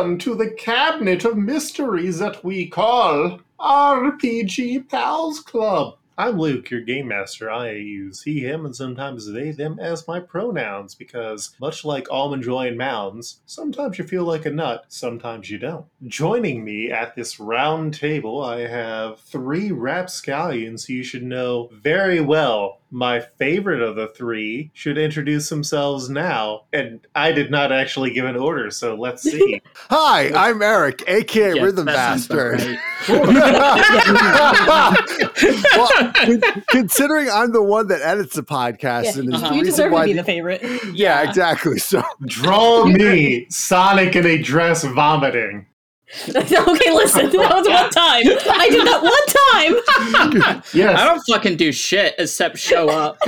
Welcome to the cabinet of mysteries that we call RPG Pals Club. I'm Luke, your game master. I use he, him, and sometimes they, them as my pronouns because, much like almond joy and mounds, sometimes you feel like a nut, sometimes you don't. Joining me at this round table, I have three rapscallions who you should know very well. My favorite of the three should introduce themselves now, and I did not actually give an order, so let's see. Hi, I'm Eric, aka Yes, Rhythm that sounds well, considering I'm the one that edits the podcast, Yeah, and you, there's Uh-huh. you reason deserve why to be the- the favorite. yeah, exactly. So Draw me, Sonic in a dress vomiting. okay, listen, that was one time. I did that one time. Yes. I don't fucking do shit except show up.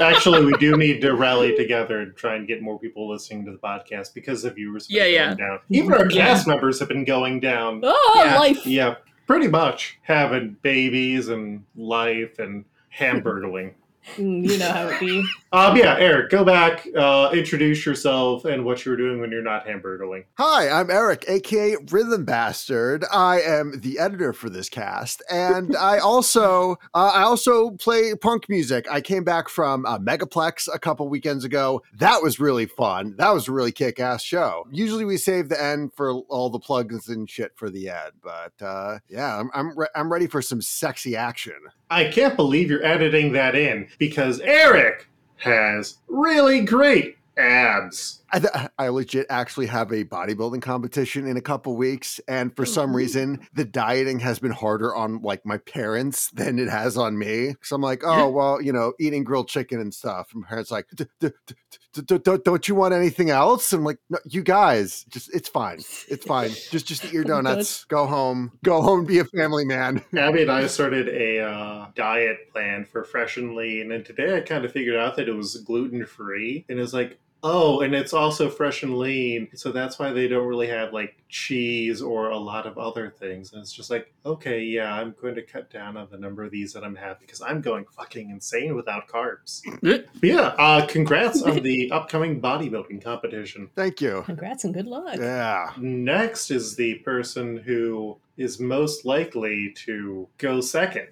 Actually, we do need to rally together and try and get more people listening to the podcast because the viewers have been Yeah, going yeah. down. Even our Yeah. cast members have been going down. Oh, Yeah. life. Yeah, pretty much having babies and life and hamburgling. Mm, You know how it be. um, yeah, Eric, go back, uh, introduce yourself and what you were doing when you're not hamburgling. Hi, I'm Eric, aka Rhythm Bastard. I am the editor for this cast, and I also uh, I also play punk music. I came back from uh, Megaplex a couple weekends ago. That was really fun. That was a really kick ass show. Usually we save the end for all the plugs and shit for the end, but uh, yeah, I'm I'm, re- I'm ready for some sexy action. I can't believe you're editing that in because Eric has really great abs. I, th- I legit actually have a bodybuilding competition in a couple weeks, and for some reason, the dieting has been harder on like my parents than it has on me. So I'm like, oh well, you know, eating grilled chicken and stuff. And my parents like, "D- d- d- d- d- d- don't you want anything else? I'm like, no, you guys, just it's fine, it's fine. Just just eat your donuts, go home, go home, be a family man. Abby and I started a uh, diet plan for Fresh and Lean, and today I kind of figured out that it was gluten free, and it's like, oh, and it's also fresh and lean, so that's why they don't really have like cheese or a lot of other things. And it's just like, okay, yeah, I'm going to cut down on the number of these that I'm having because I'm going fucking insane without carbs. yeah, uh, congrats on the upcoming bodybuilding competition. Thank you. Congrats and good luck. Yeah. Next is the person who is most likely to go second.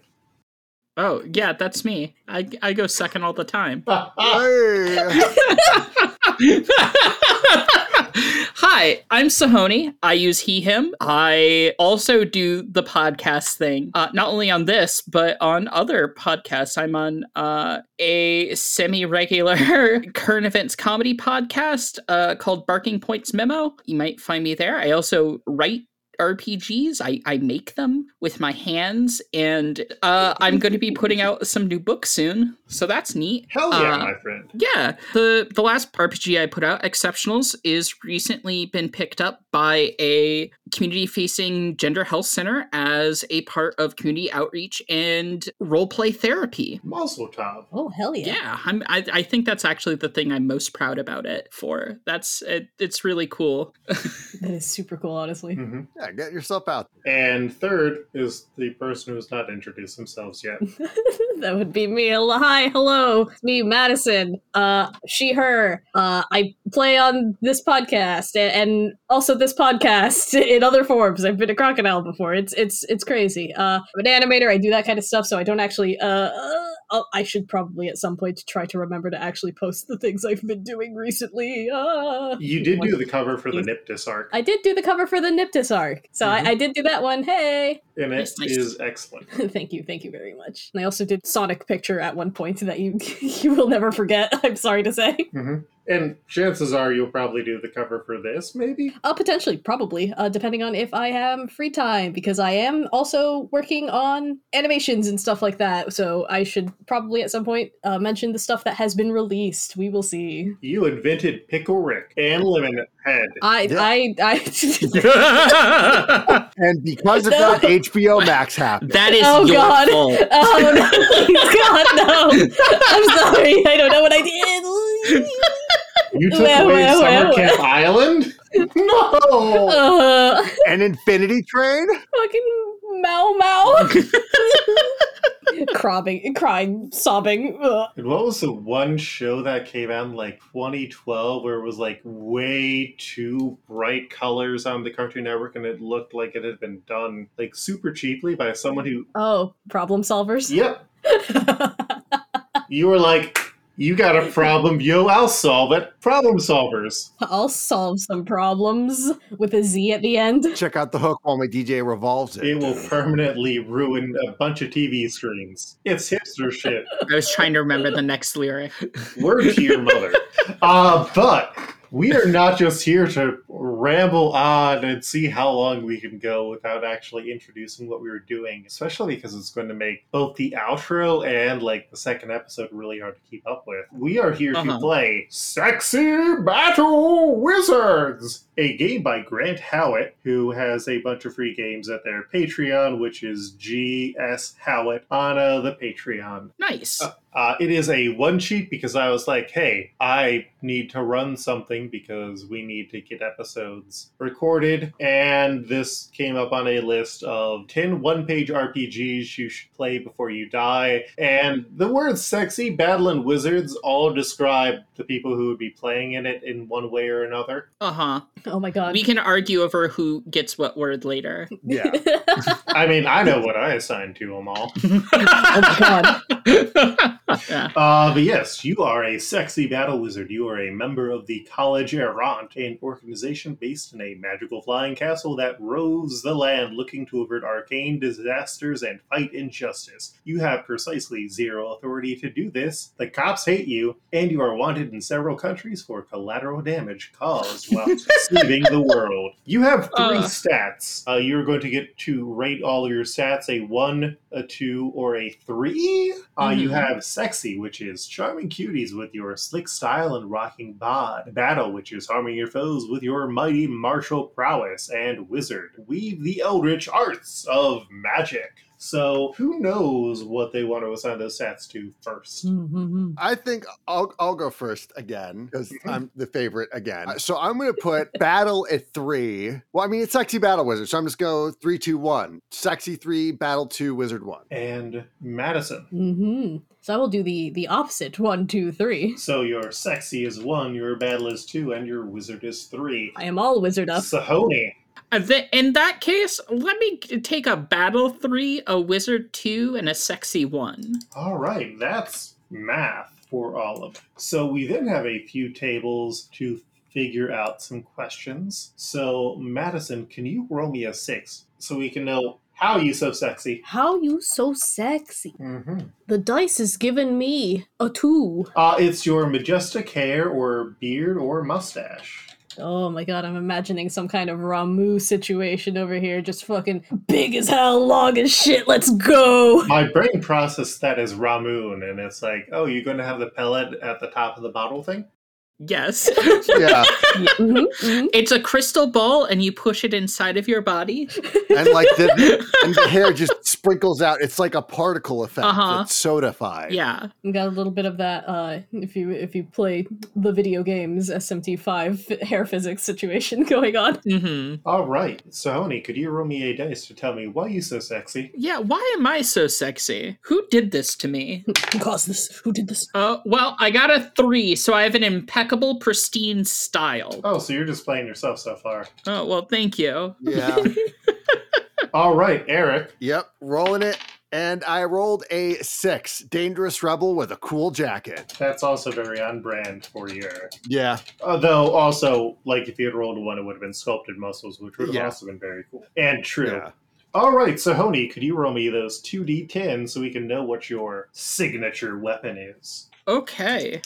Oh, yeah, that's me. I, I go second all the time. Hey. Hi, I'm Sahoni. I use he, him. I also do the podcast thing, uh, not only on this, but on other podcasts. I'm on uh, a semi regular current events comedy podcast uh, called Barking Points Memo. You might find me there. I also write RPGs. I, I make them with my hands, and uh, I'm going to be putting out some new books soon. So that's neat. Hell yeah, Uh, my friend. yeah, the the last RPG I put out, Exceptionals, is recently been picked up by a community facing gender health center as a part of community outreach and role play therapy. Mazel tov. Oh, hell yeah. Yeah, I'm, I I think that's actually the thing I'm most proud about it for. That's it, it's really cool. That is super cool, honestly. hmm yeah, get yourself out. And third is the person who's not introduced themselves yet. that would be me. Hello- Hi, hello. It's me, Madison. Uh, she, her. Uh, I play on this podcast and, and also this podcast in other forms. I've been a crocodile before. It's it's it's crazy. Uh, I'm an animator. I do that kind of stuff, so I don't actually. Uh, uh I'll- I should probably at some point try to remember to actually post the things I've been doing recently. Uh, You did do the cover for the Niptus arc, I did do the cover for the Niptus arc, so Mhm. I, I did do that one. Hey. and it Nice, nice. excellent. thank you, thank you very much. And I also did Sonic picture at one point that you you will never forget. I'm sorry to say. hmm And chances are you'll probably do the cover for this, maybe? Uh, potentially, probably, uh, depending on if I have free time, because I am also working on animations and stuff like that. So I should probably at some point uh, mention the stuff that has been released. We will see. You invented Pickle Rick and Lemon Head. I Yeah. I I. And because of No. that, HBO Max happened. that is Oh, your God. fault. oh no! Please, God no! I'm sorry. I don't know what I did. You took Well, away well, Summer well, Camp Island? No! Uh, An infinity train? fucking Mao Mao. crying, crying, sobbing. Ugh. And what was the one show that came out in like 2012 where it was like way too bright colors on the Cartoon Network and it looked like it had been done like super cheaply by someone who. Oh, problem solvers. Yep. You were like, you got a problem, yo, I'll solve it. Problem solvers. I'll solve some problems with a Z at the end. Check out the hook while my DJ revolves It it. will permanently ruin a bunch of TV screens. It's hipster shit. I was trying to remember the next lyric. Word to your mother. Uh, but we are not just here to ramble on and see how long we can go without actually introducing what we were doing, especially because it's going to make both the outro and like the second episode really hard to keep up with. We are here to Uh-huh. play Sexy Battle Wizards, a game by Grant Howitt, who has a bunch of free games at their Patreon, which is GS Howitt on uh, the Patreon. Nice. Uh, it is a one sheet because I was like, hey, I need to run something because we need to get episodes recorded. And this came up on a list of 10 one page RPGs you should play before you die. And the words sexy, battle, and wizards all describe the people who would be playing in it in one way or another. Uh huh. Oh my god. We can argue over who gets what word later. Yeah. I mean, I know what I assigned to them all. oh my god. yeah. Uh, but yes, you are a sexy battle wizard. You are a member of the College Errant, an organization based in a magical flying castle that roves the land looking to avert arcane disasters and fight injustice. You have precisely zero authority to do this. The cops hate you, and you are wanted in several countries for collateral damage caused while saving the world. You have three Uh. stats. Uh, you're going to get to rate all of your stats a one, a two, or a three. Uh, You Mhm. have sexy, which is charming cuties with your slick style and rocking bod. Battle, which is harming your foes with your mighty martial prowess. And wizard, weave the eldritch arts of magic. So who knows what they want to assign those stats to first? Mhm. I think I'll I'll go first again because I'm the favorite again. So I'm gonna put battle at three. Well, I mean it's sexy battle wizard, so I'm just go three, two, one. Sexy three, battle two, wizard one. And Madison. Mhm. So I will do the the opposite. One, two, three. So your sexy is one, your battle is two, and your wizard is three. I am all wizard up. Sahoni. Uh, th- In that case, let me take a battle three, a wizard two, and a sexy one. All right, that's math for all of it. So we then have a few tables to figure out some questions. So Madison, can you roll me a six so we can know how you so sexy? How you so sexy? Mm-hmm. The dice is given me a two. Uh, it's your majestic hair or beard or mustache. Oh my god, I'm imagining some kind of Ramu situation over here. Just fucking big as hell, long as shit. Let's go. My brain processed that as Ramune, and it's like, oh, you're going to have the pellet at the top of the bottle thing? Yes. Yeah, Mhm, mhm. it's a crystal ball, and you push it inside of your body. and like the and the hair just sprinkles out. It's like a particle effect. Uh-huh. It's sodified. Yeah. We got a little bit of that. Uh, if you if you play the video games, SMT5 hair physics situation going on. hmm All right. So, Honey, could you roll me a dice to tell me why you so sexy? Yeah. Why am I so sexy? Who did this to me? Who caused this? Who did this? Uh, well, I got a three, so I have an impeccable, pristine style. Oh, so you're just playing yourself so far. Oh well, thank you. Yeah. All right, Eric. yep. Rolling it. And I rolled a six. Dangerous rebel with a cool jacket. That's also very on brand for you, Eric. Yeah. Although, also, like if you had rolled a one, it would have been sculpted muscles, which would have Yeah. also been very cool. And true. Yeah. All right, so Honey, could you roll me those 2d10 so we can know what your signature weapon is? Okay.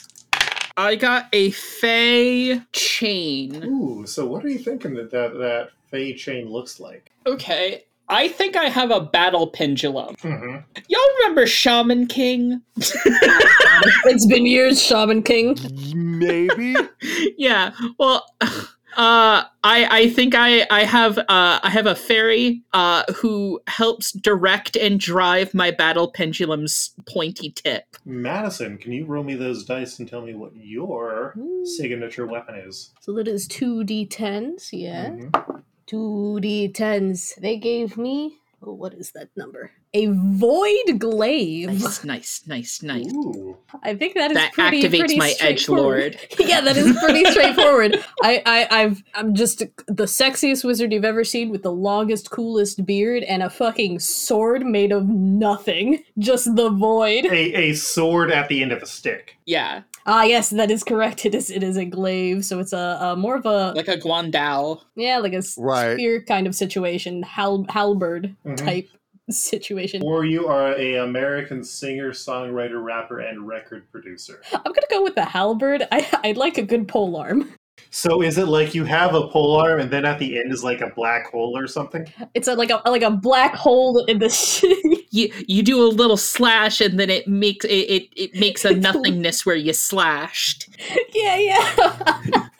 I got a Fey chain. Ooh, so what are you thinking that that, that Fey chain looks like? Okay. I think I have a battle pendulum. Mm-hmm. Y'all remember Shaman King? it's been years, Shaman King. Maybe. yeah. Well, uh, I I think I I have uh I have a fairy uh who helps direct and drive my battle pendulum's pointy tip. Madison, can you roll me those dice and tell me what your Ooh. signature weapon is? So that is two d10s, yeah. Mhm. Two d10s. They gave me Oh, what is that number? A void glaive. Nice, nice, nice, nice. Ooh. I think that is That pretty, activates pretty my edge lord. yeah, that is pretty straightforward. I, I, I've, I'm just the sexiest wizard you've ever seen with the longest, coolest beard and a fucking sword made of nothing, just the void. A, a sword at the end of a stick. Yeah, Ah, yes, that is correct. It is, it is a glaive, so it's a, a more of a like a Guandao. yeah, like a Right. spear kind of situation, hal- halberd Mhm. type situation. Or you are a American singer, songwriter, rapper, and record producer. I'm gonna go with the halberd. I, I'd like a good pole arm. So is it like you have a pole arm and then at the end is like a black hole or something? It's a, like a like a black hole in the. You you do a little slash and then it makes it it, it makes a nothingness where you slashed. yeah, yeah.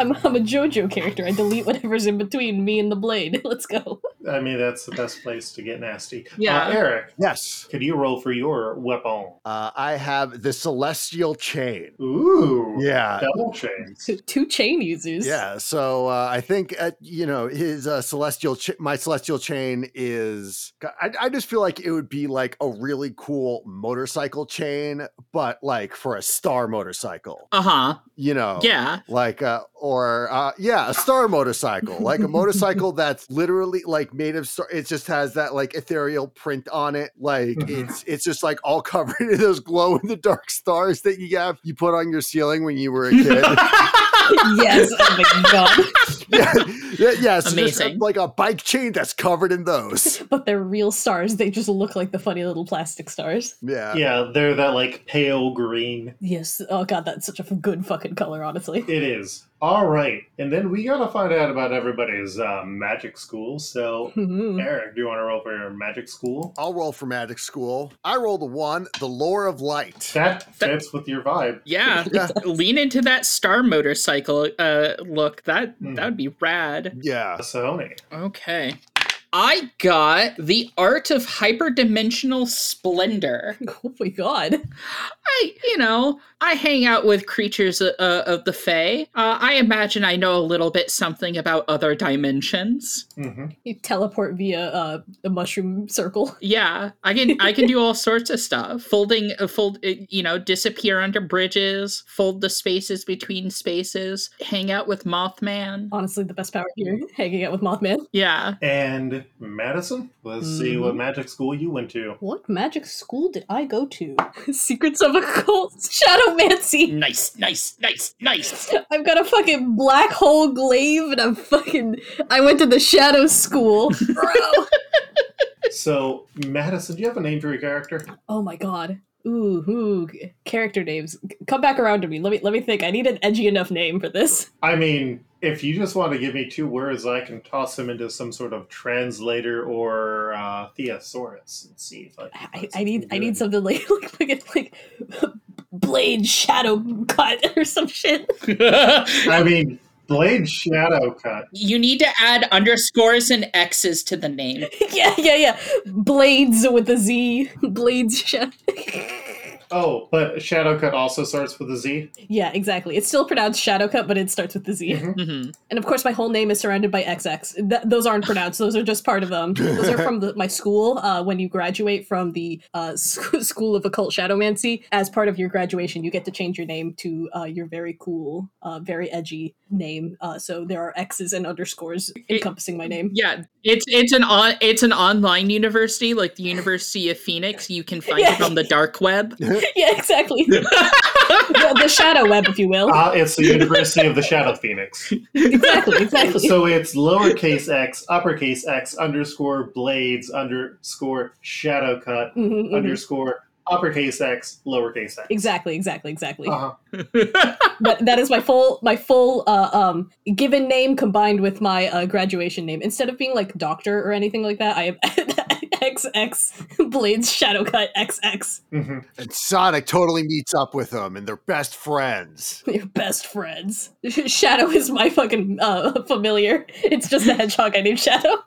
I'm, I'm a JoJo character. I delete whatever's in between me and the blade. Let's go. I mean, that's the best place to get nasty. Yeah. Uh, Eric, Yes. could you roll for your weapon? Uh, I have the celestial chain. Ooh. Yeah. Double chain. Two, two chain users. Yeah, so uh, I think uh, you know his uh, celestial, ch- my celestial chain is. I, I just feel like it would be like a really cool motorcycle chain, but like for a star motorcycle, Uh huh. you know? Yeah. like uh or uh yeah a star motorcycle like a motorcycle that's literally like made of star it just has that like ethereal print on it like Mhm. it's it's just like all covered in those glow in the dark stars that you have you put on your ceiling when you were a kid yes. Oh my god. yeah yeah, yeah so just, uh, Amazing. like a bike chain that's covered in those But they're real stars. They just look like the funny little plastic stars. yeah Yeah, they're that like pale green. Yes. Oh god, that's such a good fucking color. Honestly. It is. All right. And then we got to find out about everybody's uh, magic school. So, Mhm. Eric, do you want to roll for your magic school? I'll roll for magic school. I rolled a one, the lore of light. That fits with your vibe. Yeah. Yeah. Lean into that star motorcycle uh look. That Hmm. that would be rad. Yeah. Sony. Okay. I got the art of hyperdimensional splendor. Oh my god. I, you know, I hang out with creatures uh, uh, of the Fae. Uh, I imagine I know a little bit something about other dimensions. Mm-hmm. You teleport via uh, a mushroom circle. Yeah, I can I can do all sorts of stuff. Folding, uh, fold, uh, you know, disappear under bridges, fold the spaces between spaces, hang out with Mothman. Honestly, the best power here, hanging out with Mothman. Yeah, And Madison, let's see mm-hmm. what magic school you went to. What magic school did I go to? Secrets of a Occult Shadowmancy. nice, nice, nice, nice. I've got a fucking black hole glaive and I'm fucking. I went to the Shadow School. Bro. So, Madison, do you have a name for your character? oh my god. Ooh, ooh, character names. Come back around to me. Let me let me think. I need an edgy enough name for this. I mean, if you just want to give me two words, I can toss them into some sort of translator or uh, thesaurus and see if I. Can I, I need something I need something like like like, like blade shadow cut or some shit. I mean, Blade Shadow Cut. you need to add underscores and X's to the name. yeah, yeah, yeah. Blades with a Z. Blades shadow. Oh, but Shadow Cut also starts with a Z. yeah, exactly. It's still pronounced shadow cut, but it starts with the Z. Mhm. hmm And of course, my whole name is surrounded by XX. Th- those aren't pronounced. Those are just part of them. Those are from the, my school. Uh, when you graduate from the uh, sc- School of Occult Shadowmancy, as part of your graduation, you get to change your name to uh, your very cool, uh, very edgy name. Uh, so there are X's and underscores encompassing my name. Yeah, it's it's an on it's an online university like the University of Phoenix. You can find it on the dark web. yeah, exactly. the, the shadow web, if you will. Uh, it's the University of the Shadow Phoenix. exactly, exactly. So it's lowercase x, uppercase x, underscore blades, underscore shadow cut, Mhm, mhm. underscore uppercase x, lowercase x. Exactly, exactly, exactly. Uh-huh. But that is my full my full uh, um given name combined with my uh, graduation name. Instead of being like doctor or anything like that, I am XX Blades Shadowcut XX. hmm And Sonic totally meets up with them and they're best friends. They're best friends. Shadow is my fucking uh, familiar. It's just a hedgehog I named Shadow.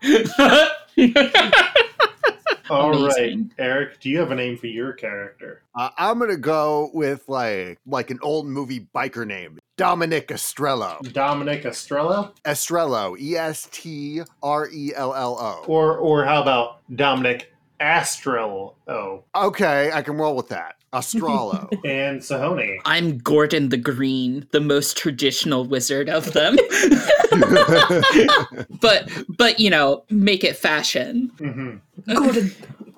All right, Amazing. Eric, do you have a name for your character? Uh, I'm gonna go with like like an old movie biker name, Dominic Estrello. Dominic Estrella, Estrello, E S T R E L L O. or or how about Dominic Astrel? Oh, Okay, I can roll with that. Estrello. and Sahoni. I'm Gordon the Green, the most traditional wizard of them. but but you know, make it fashion. hmm Gordon,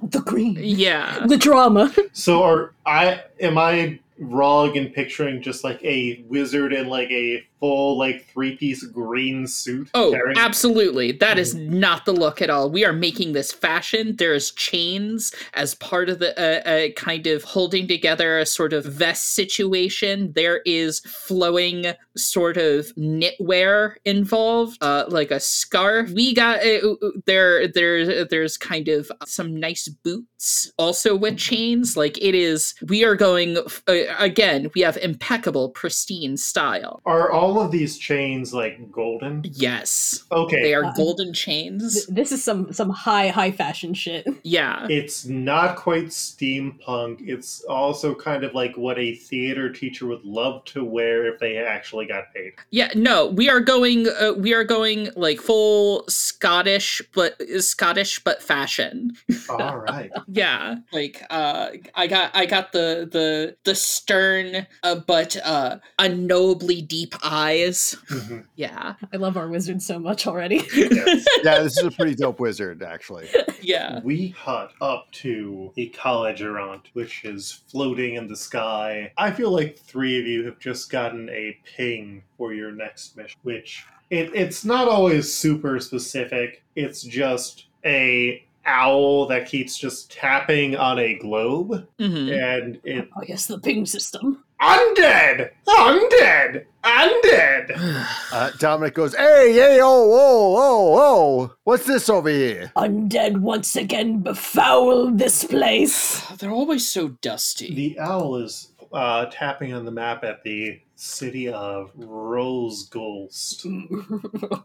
the green, Yeah. the drama. So are I am I wrong in picturing just like a wizard in like a full like three piece green suit? Oh, carrying- absolutely. That is not the look at all. We are making this fashion. There's chains as part of the uh, uh, kind of holding together a sort of vest situation. There is flowing sort of knitwear involved, uh, like a scarf. We got uh, there. There, there's kind of some nice boots also with chains. Like it is. We are going uh, again. We have impeccable, pristine style. Are all of these chains like golden? Yes, Okay. they are Uh, golden chains. Th- This is some some high high fashion shit. Yeah. It's not quite steampunk. It's also kind of like what a theater teacher would love to wear if they actually got paid. Yeah, no, we are going uh, we are going like full Scottish but Scottish but fashion. All right. Yeah, like uh I got I got the the the stern uh, but uh unknowably deep eyes. Mhm. Yeah. I love our wizard so much already. Yes. yeah, this is a pretty dope wizard, actually. Yeah. We cut up to a college errant, which is floating in the sky. I feel like three of you have just gotten a ping for your next mission, which it, it's not always super specific. It's just a owl that keeps just tapping on a globe, hmm and it oh yes, the ping system. Undead, undead, undead. Uh, Dominic goes, "Hey, hey, oh, oh, oh, oh! What's this over here?" Undead once again befoul this place. They're always so dusty. The owl is uh, tapping on the map at the city of Rosegolst.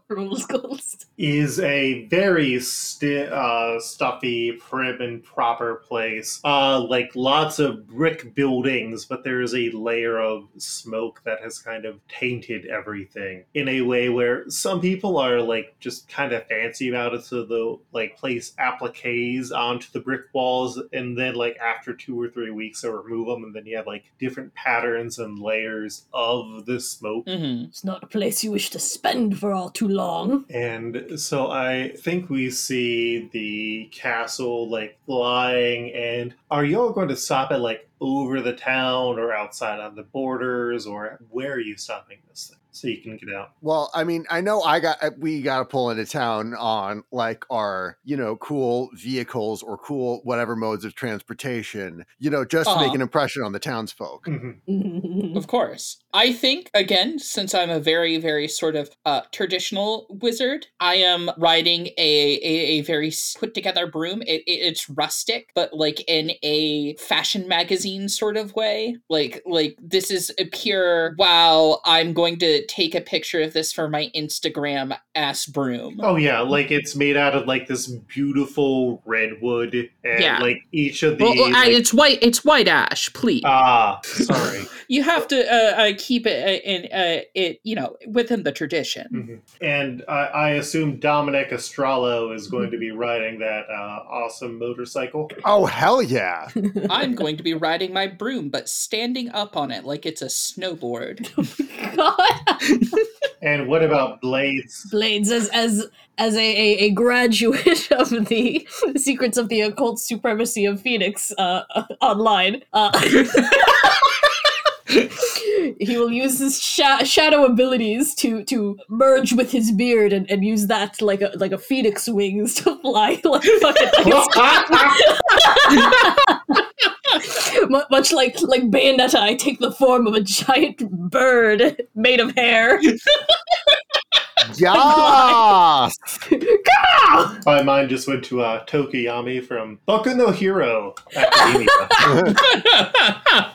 Rules ghost. is a very sti- uh, stuffy, prim, and proper place. Uh, like lots of brick buildings, but there is a layer of smoke that has kind of tainted everything in a way where some people are like just kind of fancy about it, so they'll like place appliques onto the brick walls, and then like after two or three weeks, they'll remove them, and then you have like different patterns and layers of the smoke. hmm It's not a place you wish to spend for all too long. And so I think we see the castle like flying. And are y'all going to stop at like over the town or outside on the borders, or where are you stopping this thing so you can get out? Well, I mean, I know I got uh, we got to pull into town on like our you know cool vehicles or cool whatever modes of transportation, you know, just to make Uh-huh. an impression on the townsfolk. Mhm. Of course. I think, again, since I'm a very, very sort of uh, traditional wizard, I am riding a, a, a very put together broom. It, it, it's rustic, but like in a fashion magazine sort of way. Like, like this is a pure, wow, I'm going to take a picture of this for my Instagram ass broom. Oh yeah, like it's made out of like this beautiful redwood, and Yeah. like each of the Well, well, like- it's white. It's white ash. Please, ah, sorry. you have to uh, uh, keep it uh, in uh, it. You know, within the tradition. Mhm. And I, I assume Dominic Estrello is going to be riding that uh, awesome motorcycle. Oh hell yeah! I'm going to be riding my broom, but standing up on it like it's a snowboard. God. And what about Blades? Blades as as as a, a, a graduate of the secrets of the occult supremacy of Phoenix uh, online. Uh, he will use his sha- shadow abilities to to merge with his beard and, and use that like a like a phoenix wings to fly like fucking much like like Bayonetta, I take the form of a giant bird made of hair. Yes! My mind just went to uh, Tokoyami from Boku no Hero Academia.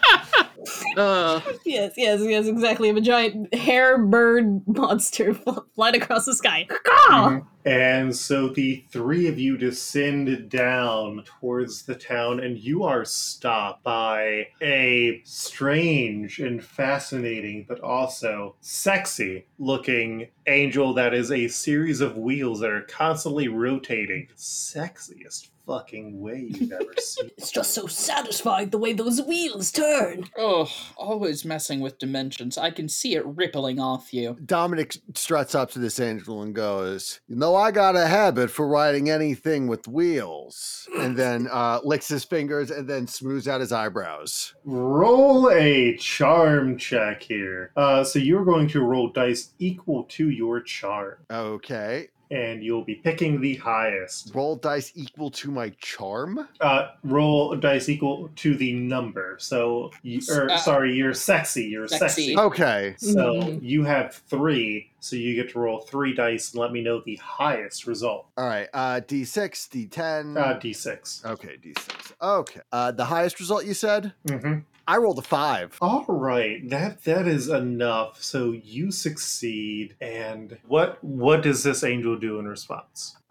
uh, Yes, yes, yes, exactly. I'm a giant hair bird monster fl- flying across the sky. Mhm. And so the three of you descend down towards the town, and you are stopped by a strange and fascinating, but also sexy looking angel that is a series of wheels that are constantly rotating. Sexiest fucking way you've ever seen. It's just so satisfying the way those wheels turn. Oh, always messing with dimensions. I can see it rippling off you. Dominic struts up to this angel and goes, You know, I got a habit for riding anything with wheels. And then uh, licks his fingers and then smooths out his eyebrows. Roll a charm check here. Uh, so you're going to roll dice equal to your charm, Okay. And you'll be picking the highest. Roll dice equal to my charm. Uh, roll dice equal to the number. So, you, or Uh, sorry, you're sexy. You're sexy. Sexy. Okay. So Mhm. you have three. So you get to roll three dice and let me know the highest result. All right. Uh, D6, D10. Uh, D6. okay, D6. Okay. Uh, the highest result you said? Mm-hmm. I rolled a five. All right, that that is enough. So you succeed, and what what does this angel do in response? Uh,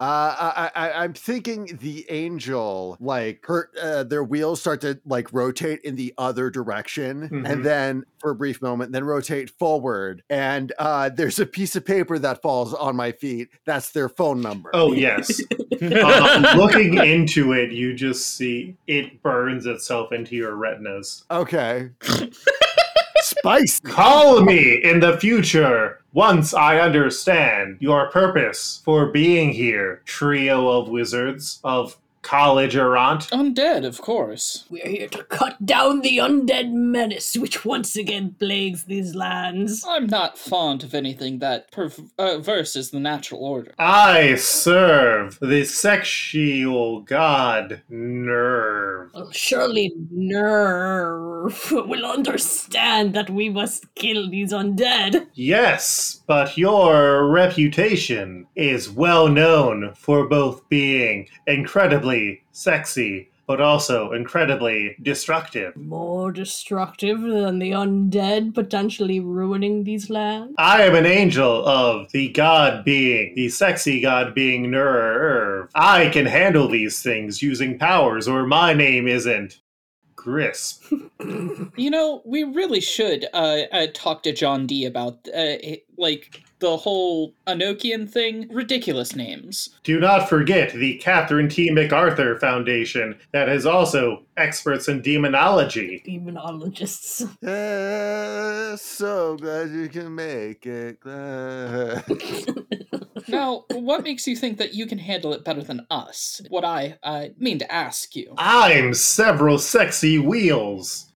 I, I, I'm thinking the angel, like her, uh, their wheels start to like rotate in the other direction, Mhm. and then for a brief moment, then rotate forward. And uh, there's a piece of paper that falls on my feet. That's their phone number. Oh yes. Uh, looking into it, you just see it burns itself into your retinas. okay. Spice. Call me in the future once I understand your purpose for being here, trio of wizards of College Errant. Undead, of course. We're here to cut down the undead menace which once again plagues these lands. I'm not fond of anything that perverses uh, the natural order. I serve the sexual god Nerve. Well, surely Nerve will understand that we must kill these undead. Yes, but your reputation is well known for both being incredibly sexy, but also incredibly destructive. More destructive than the undead, potentially ruining these lands. I am an angel of the god being, the sexy god being Nerve. I can handle these things using powers, or my name isn't Grisp. You know, we really should uh, uh talk to John D about uh like the whole Enochian thing. Ridiculous names. Do not forget the Catherine T. MacArthur Foundation that has also experts in demonology. Demonologists. So glad you can make it. Now, what makes you think that you can handle it better than us? What I uh, mean to ask you. I'm several sexy wheels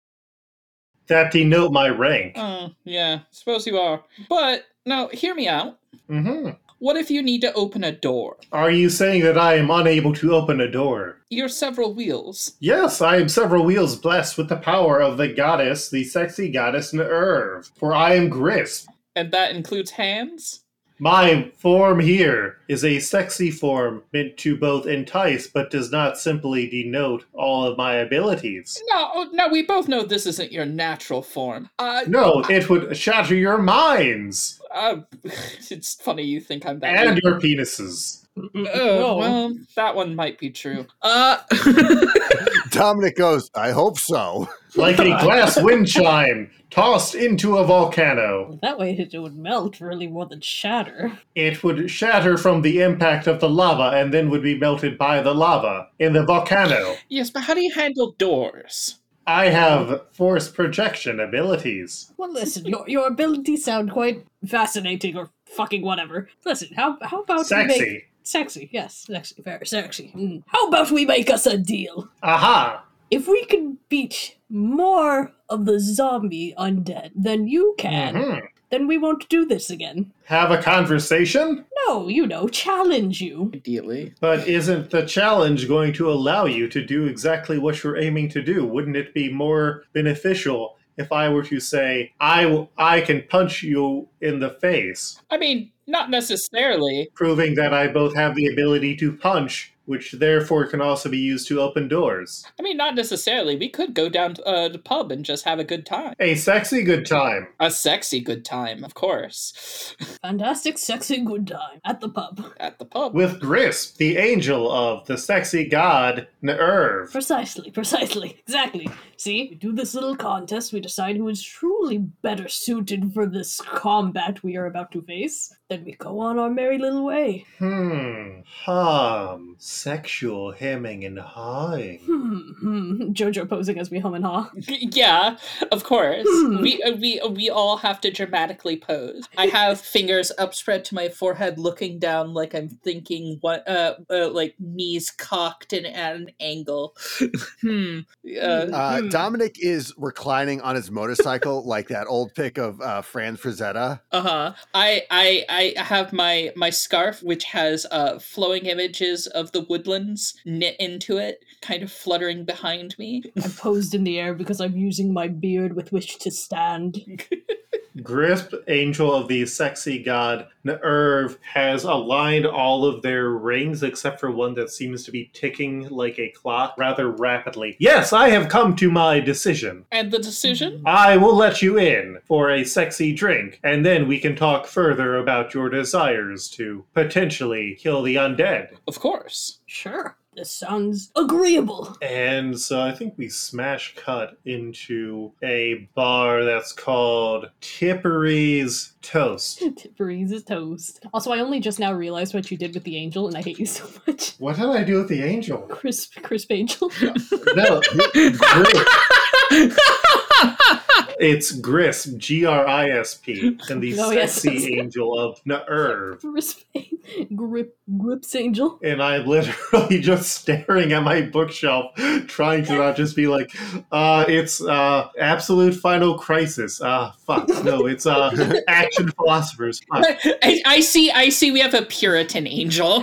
that denote my rank. Oh, yeah, suppose you are. But now, hear me out. hmm What if you need to open a door? Are you saying that I am unable to open a door? You're several wheels. Yes, I am several wheels blessed with the power of the goddess, the sexy goddess Nerve. For I am Grisp. And that includes hands? My form here is a sexy form meant to both entice but does not simply denote all of my abilities. No, no, we both know this isn't your natural form. Uh, No, it would shatter your minds uh it's funny you think I'm that. and weak. your penises. Oh, No. well, that one might be true. Uh, Dominic goes, I hope so. Like a glass wind chime tossed into a volcano. That way it would melt really more than shatter. It would shatter from the impact of the lava and then would be melted by the lava in the volcano. yes, but how do you handle doors? I have force projection abilities. Well, listen, your your abilities sound quite fascinating, or fucking whatever. Listen, how how about we make Sexy. sexy? Yes, sexy, very sexy. Mm. How about we make us a deal? Aha! If we can beat more of the zombie undead than you can, Mhm. then we won't do this again. Have a conversation? No, you know, challenge you. Ideally. But isn't the challenge going to allow you to do exactly what you're aiming to do? Wouldn't it be more beneficial if I were to say, I, w- I can punch you in the face, I mean, not necessarily. proving that I both have the ability to punch which therefore can also be used to open doors. I mean, not necessarily. We could go down to uh, the pub and just have a good time. A sexy good time. A sexy good time, of course. Fantastic, sexy, good time at the pub. At the pub. With Grisp, the angel of the sexy god Nerv. Precisely, precisely, exactly. See, we do this little contest. We decide who is truly better suited for this combat we are about to face. Then we go on our merry little way. Hmm. Hum. Sexual hemming and hawing. Hmm, hmm. Jojo posing as we hum and haw. yeah, of course. Hmm. We uh, we uh, we all have to dramatically pose. I have fingers upspread to my forehead, looking down like I'm thinking what uh, uh like knees cocked and at an angle. hmm. Uh, Uh, Hmm. Dominic is reclining on his motorcycle like that old pic of uh, Frank Frazetta. Uh-huh. I I I have my my scarf which has uh flowing images of the woodlands knit into it, kind of fluttering behind me. I'm posed in the air because I'm using my beard with which to stand. Grisp, angel of the sexy god Nerv, has aligned all of their rings except for one that seems to be ticking like a clock rather rapidly. Yes, I have come to my decision. And the decision? I will let you in for a sexy drink, and then we can talk further about your desires to potentially kill the undead. Of course. Sure, this sounds agreeable. And so I think we smash cut into a bar that's called Tippery's Toast. Tippery's is toast. Also, I only just now realized what you did with the angel, and I hate you so much. What did I do with the angel? Crisp, crisp angel. No, Grisp. It's Grisp, G R I S P, and the Oh, yes. sexy angel of Nerv. crisp, grip, grips angel. And I'm literally just staring at my bookshelf, trying to not just be like, uh, it's uh, absolute final crisis. Uh, fuck. No, it's uh, action philosophers. Fuck. I, I see I see we have a Puritan angel.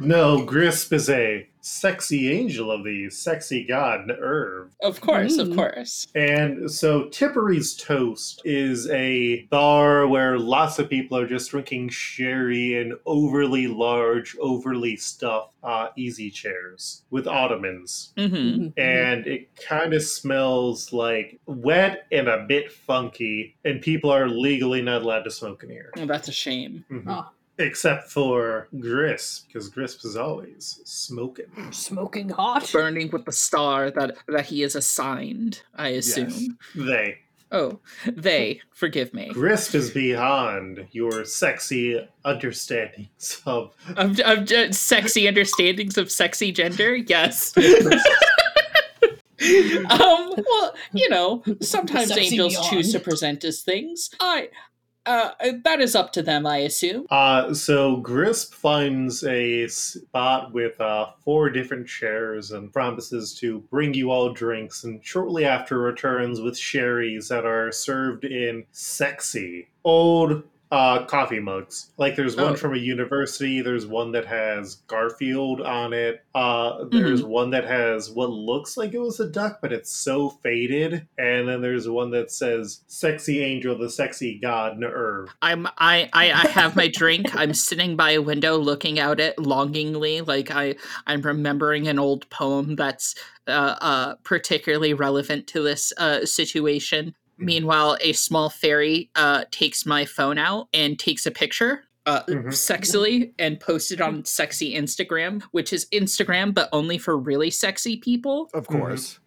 No, Grisp is a sexy angel of the sexy god Nerv. Of course, of Mm. course. And so Tippery's Toast is a bar where lots of people are just drinking sherry in overly large, overly stuffed uh, easy chairs with ottomans. hmm And it kind of smells like wet and a bit funky, and people are legally not allowed to smoke in here. Well, that's a shame. Mhm. Oh. Except for Grisp, because Grisp is always smoking. Smoking hot. Burning with the star that that he is assigned, I assume. They. Oh, they, forgive me. Grisp is beyond your sexy understandings of Of, of ju- sexy understandings of sexy gender, yes. um, well, you know, sometimes Sexy angels beyond. choose to present as things. I, uh, that is up to them, I assume. Uh, so Grisp finds a spot with uh, four different chairs and promises to bring you all drinks, and shortly after returns with sherries that are served in sexy old uh, coffee mugs. Like there's one Oh. from a university, there's one that has Garfield on it, uh, there's one that has what looks like it was a duck, but it's so faded, and then there's one that says "Sexy Angel, the Sexy God, Nerv." I'm I, I I have my drink. I'm sitting by a window looking out it longingly, like I I'm remembering an old poem that's uh, uh particularly relevant to this uh situation. Meanwhile, a small fairy uh takes my phone out and takes a picture. Uh, Mhm. sexily and posts it on sexy Instagram, which is Instagram, but only for really sexy people. Of course.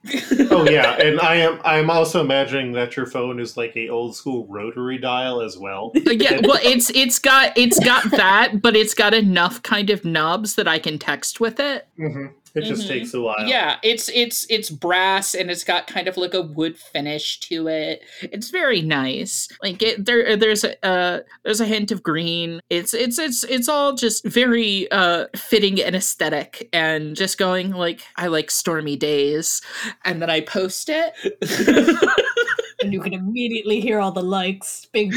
oh yeah, and I am I'm also imagining that your phone is like a old school rotary dial as well. Uh, yeah, well, it's it's got it's got that, but it's got enough kind of knobs that I can text with it. hmm It just Mhm. takes a while. Yeah, it's it's it's brass and it's got kind of like a wood finish to it. It's very nice. Like it there there's a uh, there's a hint of green. It's it's it's it's all just very uh fitting and aesthetic and just going like I like stormy days and then I post it. and you can immediately hear all the likes. Big.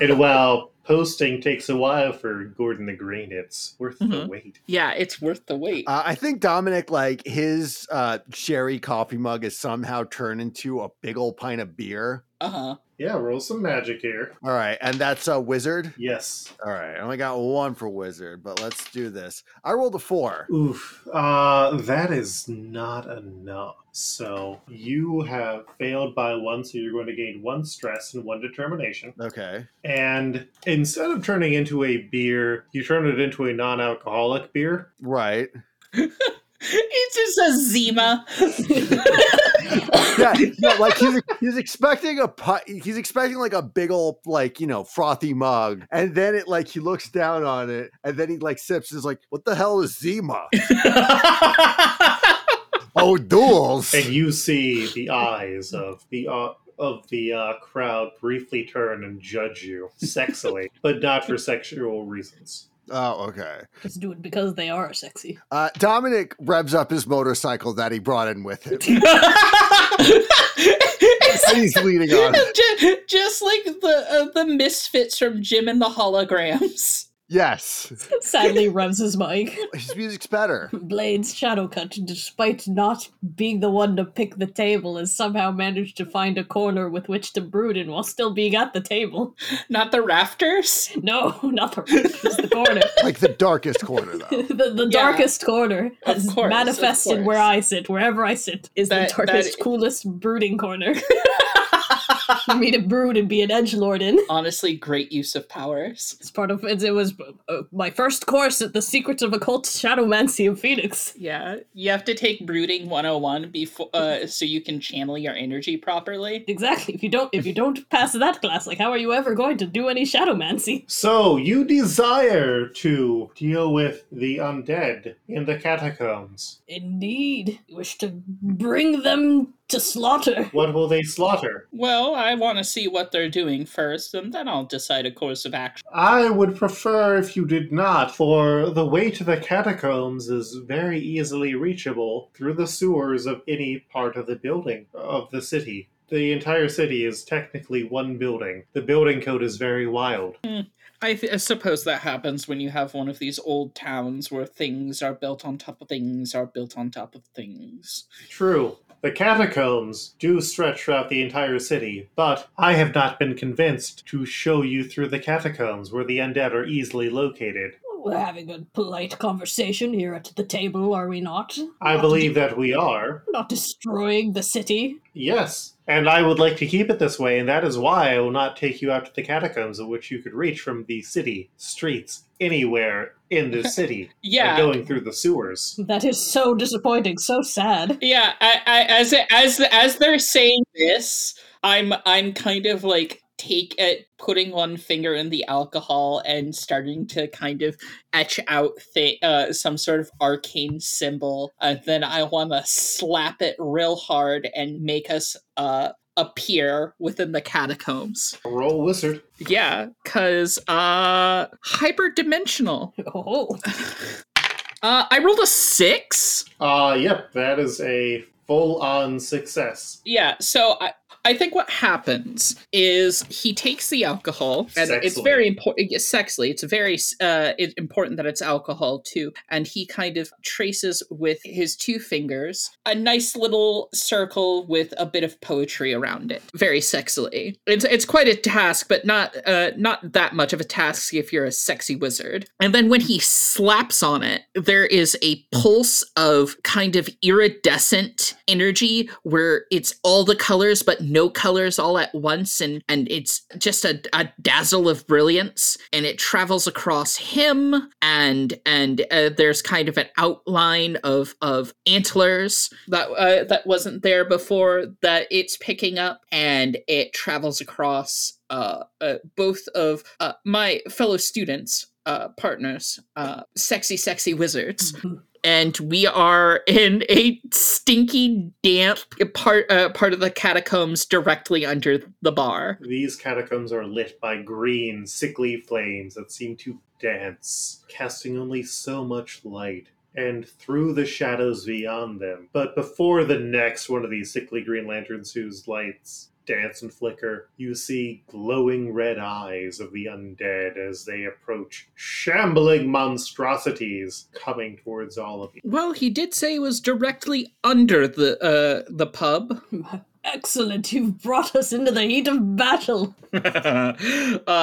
And while posting takes a while for Gordon the Green, it's worth the Mhm. wait. yeah, it's worth the wait. Uh, I think Dominic, like his uh, sherry coffee mug, has somehow turned into a big old pint of beer. Uh huh. Yeah, roll some magic here. All right, and that's a wizard. Yes. All right, I only got one for wizard, but let's do this. I rolled a four. Oof. Uh, that is not enough. So you have failed by one, so you're going to gain one stress and one determination. Okay. And instead of turning into a beer, you turn it into a non-alcoholic beer. Right. It's just a Zima. Yeah, no, like he's he's expecting a pu- he's expecting like a big old like you know frothy mug, and then it like he looks down on it, and then he like sips. and is like, "What the hell is Zima? oh, duels." and you see the eyes of the uh, of the uh, crowd briefly turn and judge you sexily, but not for sexual reasons. Oh, okay. Just do it because they are sexy. Uh, Dominic revs up his motorcycle that he brought in with him, and he's leading on it. Ju- just like the uh, the misfits from Jem and the holograms. Yes, Sadly, revs his mic. his music's better. Blades Shadowcut, despite not being the one to pick the table, has somehow managed to find a corner with which to brood in while still being at the table. Not the rafters. No, not the rafters, the corner. Like the darkest corner, though. the the Yeah. darkest corner Of has course, of manifested where. I sit, wherever I sit, is That- the darkest, that- coolest brooding corner. For me to brood and be an edge lord in. Honestly, great use of powers. It's part of it. It was uh, my first course at the Secrets of Occult Shadowmancy of Phoenix. Yeah, you have to take brooding 101 before uh, so you can channel your energy properly. Exactly. If you don't, if you don't pass that class, like how are you ever going to do any shadowmancy? So you desire to deal with the undead in the catacombs. Indeed, you wish to bring them to slaughter. What will they slaughter? Well, I want to see what they're doing first, and then I'll decide a course of action. I would prefer if you did not, for the way to the catacombs is very easily reachable through the sewers of any part of the building of the city. The entire city is technically one building. The building code is very wild. Hmm. I, th- I suppose that happens when you have one of these old towns where things are built on top of things are built on top of things. True. The catacombs do stretch throughout the entire city, but I have not been convinced to show you through the catacombs where the undead are easily located. We're having a polite conversation here at the table, are we not? I Not believe de- that we are. not destroying the city. Yes, and I would like to keep it this way, and that is why I will not take you out to the catacombs, of which you could reach from the city, streets, anywhere in the city, by Yeah. going through the sewers. That is so disappointing, so sad. Yeah, I, I, as it- as as they're saying this, I'm I'm kind of like take at putting one finger in the alcohol and starting to kind of etch out th- uh, some sort of arcane symbol, and then I want to slap it real hard and make us uh appear within the catacombs. Roll wizard. Yeah, cause uh hyperdimensional. Oh, Uh, I rolled a six. Uh, yep, that is a full-on success. Yeah, so I, I think what happens is he takes the alcohol, and it's very important. Sexually, it's very uh, it's important that it's alcohol too. And he kind of traces with his two fingers a nice little circle with a bit of poetry around it, very sexily. It's it's quite a task, but not uh, not that much of a task if you're a sexy wizard. And then when he slaps on it, there is a pulse of kind of iridescent energy where it's all the colors but no colors all at once and and it's just a, a dazzle of brilliance. And it travels across him and and uh, there's kind of an outline of of antlers that uh, that wasn't there before that it's picking up and it travels across uh, uh both of uh, my fellow students uh partners uh sexy sexy wizards and we are in a stinky, damp part uh, part of the catacombs directly under the bar. These catacombs are lit by green, sickly flames that seem to dance, casting only so much light. And through the shadows beyond them. But before the next one of these sickly green lanterns whose lights dance and flicker, you see glowing red eyes of the undead as they approach, shambling monstrosities coming towards all of you. Well, he did say it was directly under the uh, the pub. Excellent, you've brought us into the heat of battle. uh,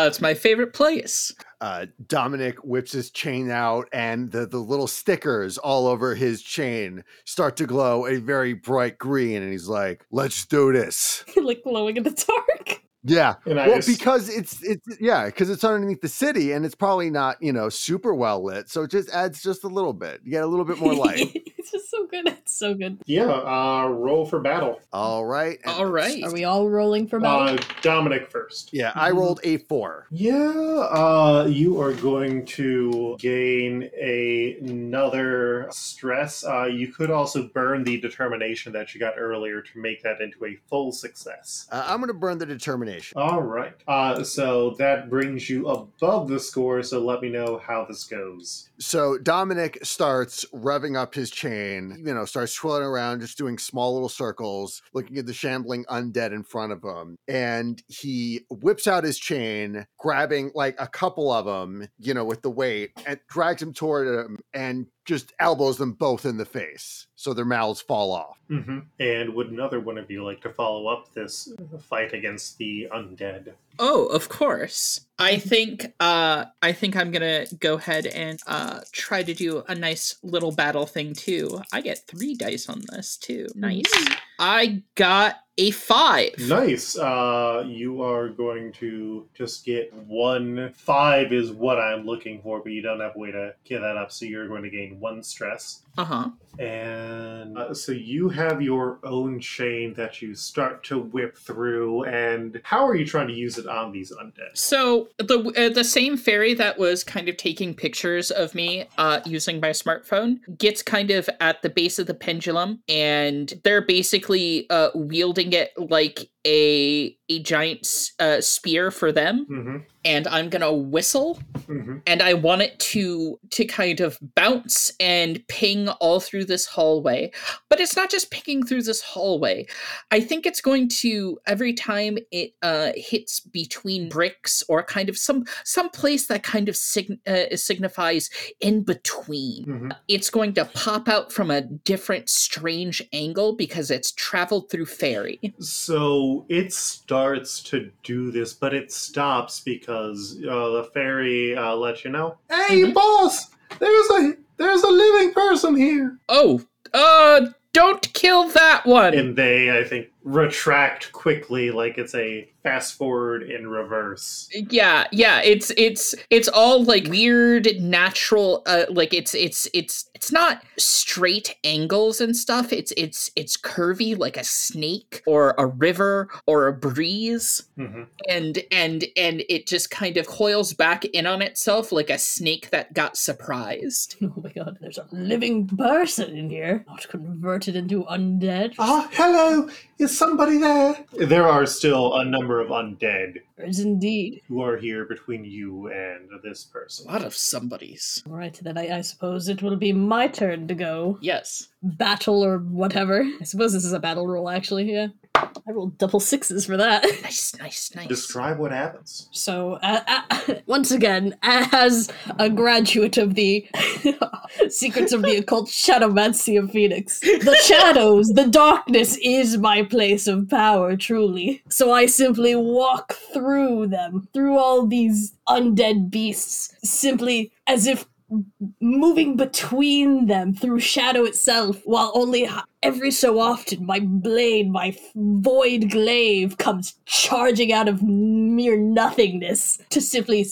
it's my favorite place. Uh, Dominic whips his chain out, and the, the little stickers all over his chain start to glow a very bright green. And he's like, "Let's do this." like glowing in the dark. Yeah. And Well, just- because it's it's yeah, because it's underneath the city, and it's probably not you know super well lit, so it just adds just a little bit. You get a little bit more light. it's so good. It's so good. Yeah, uh, roll for battle. all right. and All right. Are we all rolling for battle? Uh, Dominic first. Yeah, I rolled a four. Yeah, uh, you are going to gain a, another stress. Uh, you could also burn the determination that you got earlier to make that into a full success. Uh, I'm gonna burn the determination. All right. Uh, so that brings you above the score. So let me know how this goes. So Dominic starts revving up his chain, you know, starts twirling around, just doing small little circles, looking at the shambling undead in front of him. And he whips out his chain, grabbing like a couple of them, you know, with the weight, and drags him toward him and just elbows them both in the face. So their mouths fall off. Mm-hmm. And would another one of you like to follow up this fight against the undead? Oh, of course. I think uh I think I'm gonna go ahead and uh try to do a nice little battle thing too. I get three dice on this too. Nice. I got a five. Nice. Uh, you are going to just get one. Five is what I'm looking for, but you don't have a way to get that up, so you're going to gain one stress. Uh-huh. And uh, so you have your own chain that you start to whip through. And how are you trying to use it on these undead? So the uh, the same fairy that was kind of taking pictures of me uh, using my smartphone gets kind of at the base of the pendulum, and they're basically uh, it like a a giant uh, spear for them. Mm-hmm. And I'm gonna whistle, Mm-hmm. and I want it to to kind of bounce and ping all through this hallway. But it's not just pinging through this hallway. I think it's going to every time it uh, hits between bricks or kind of some some place that kind of sign- uh, signifies in between. Mm-hmm. It's going to pop out from a different strange angle because it's traveled through fairy. So it starts to do this, but it stops because uh, the fairy uh, lets you know. Hey, boss! There's a there's a living person here. Oh, uh, don't kill that one. And they, I think, retract quickly, like it's a fast forward in reverse. yeah yeah it's it's it's all like weird natural uh like it's it's it's it's not straight angles and stuff it's it's it's curvy like a snake or a river or a breeze hmm and and and it just kind of coils back in on itself like a snake that got surprised Oh my god, there's a living person in here, not converted into undead. Ah, hello! Is somebody there? There are still a number of undead There is indeed. who are here between you and this person. a lot of somebodies Right, then I, I suppose it will be my turn to go yes battle or whatever. I suppose this is a battle roll, actually, yeah. I rolled double sixes for that. nice nice nice Describe what happens. So, uh, uh, once again, as a graduate of the Secrets of the Occult Shadowmancy of Phoenix, the shadows, the darkness is my place of power, truly. So I simply walk through them, through all these undead beasts, simply as if moving between them through shadow itself, while only every so often my blade, my void glaive, comes charging out of mere nothingness to simply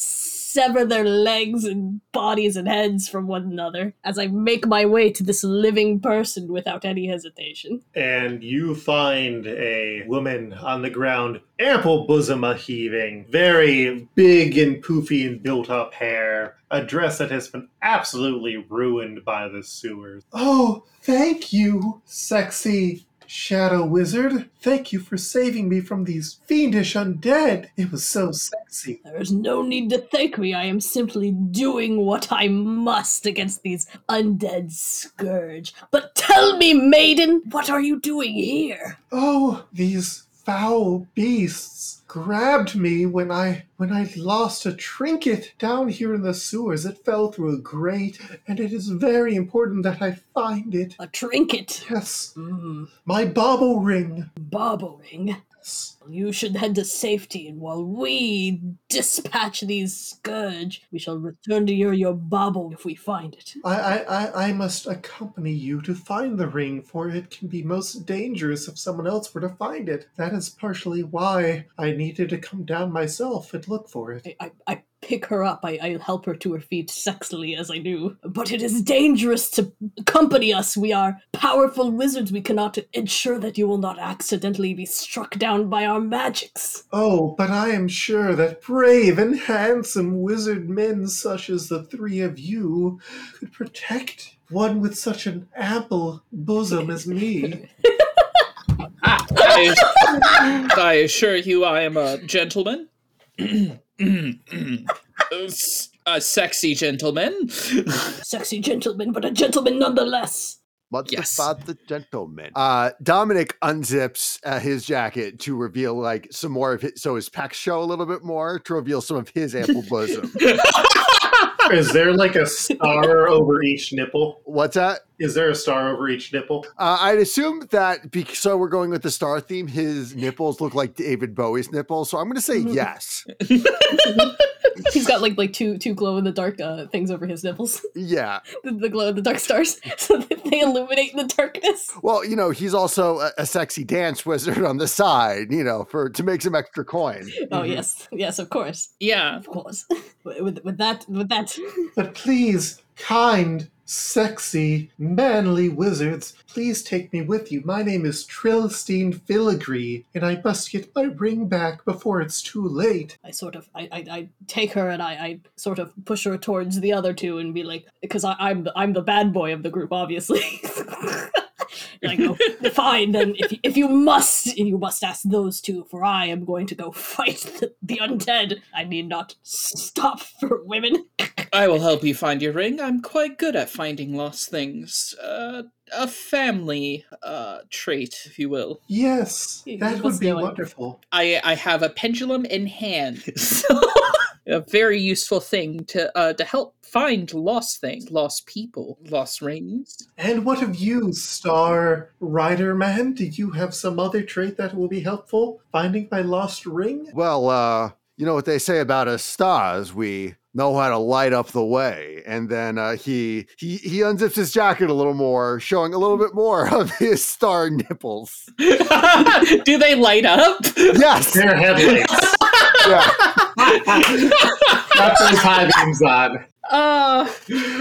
sever their legs and bodies and heads from one another as I make my way to this living person without any hesitation. and you find a woman on the ground, ample bosom a heaving, very big and poofy and built up hair, a dress that has been absolutely ruined by the sewers. Oh, thank you, sexy shadow wizard. Thank you for saving me from these fiendish undead. It was so sexy. There is no need to thank me. I am simply doing what I must against these undead scourge. But tell me, maiden, what are you doing here? Oh, these foul beasts grabbed me when I when I lost a trinket down here in the sewers. It fell through a grate, and it is very important that I find it. A trinket. Yes, Mm, my bauble ring. bauble ring. Yes. You should head to safety, and while we dispatch these scourge, we shall return to your your bauble if we find it. I, I, I, I must accompany you to find the ring, for it can be most dangerous if someone else were to find it. That is partially why I needed to come down myself and look for it. I, I, I pick her up. I, I help her to her feet sexily as I do. But it is dangerous to accompany us. We are powerful wizards. We cannot ensure that you will not accidentally be struck down by our magics. Oh, but I am sure that brave and handsome wizard men such as the three of you could protect one with such an ample bosom as me. I, I assure you, I am a gentleman. a sexy gentleman. Sexy gentleman, but a gentleman nonetheless. What's Yes. about the gentleman? Uh, Dominic unzips uh, his jacket to reveal like some more of his, so his pecs show a little bit more to reveal some of his ample bosom. Is there like a star over each nipple? What's that? Is there a star over each nipple? Uh, I'd assume that because so we're going with the star theme, his nipples look like David Bowie's nipples. So I'm going to say yes. He's got like like two two glow in the dark uh, things over his nipples. Yeah. the, the glow in the dark stars, so that they illuminate in the darkness. Well, you know, he's also a, a sexy dance wizard on the side, you know, for to make some extra coin. Oh Mhm. yes, yes, of course, yeah. of course. with, with with that, with that, But please, kind, sexy, manly wizards, please take me with you. My name is Trilstein Filigree, and I must get my ring back before it's too late. I sort of I, I, I take her and I, I sort of push her towards the other two and be like, because I'm I'm the bad boy of the group, obviously. I go, fine, then if if you must, you must ask those two, for I am going to go fight the, the undead. I need not stop for women. I will help you find your ring. I'm quite good at finding lost things. Uh, a family uh, trait, if you will. Yes, You- you that would be know wonderful. I I have a pendulum in hand. So a very useful thing to uh, to help find lost things, lost people, lost rings. And what of you, Star Rider Man? Do you have some other trait that will be helpful? Finding my lost ring? Well, uh, you know what they say about us stars, we know how to light up the way. And then uh, he he he unzips his jacket a little more, showing a little bit more of his star nipples. Do they light up? Yes. they're headlights. yeah. Got those high beams on. Oh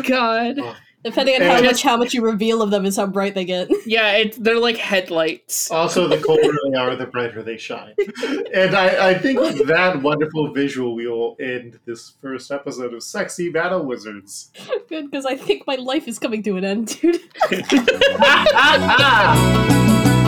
God! Depending on And how much how much you reveal of them is how bright they get. Yeah, it, they're like headlights. Also, the colder they are, the brighter they shine. And I, I think with that wonderful visual, we will end this first episode of Sexy Battle Wizards. Good, because I think my life is coming to an end, dude.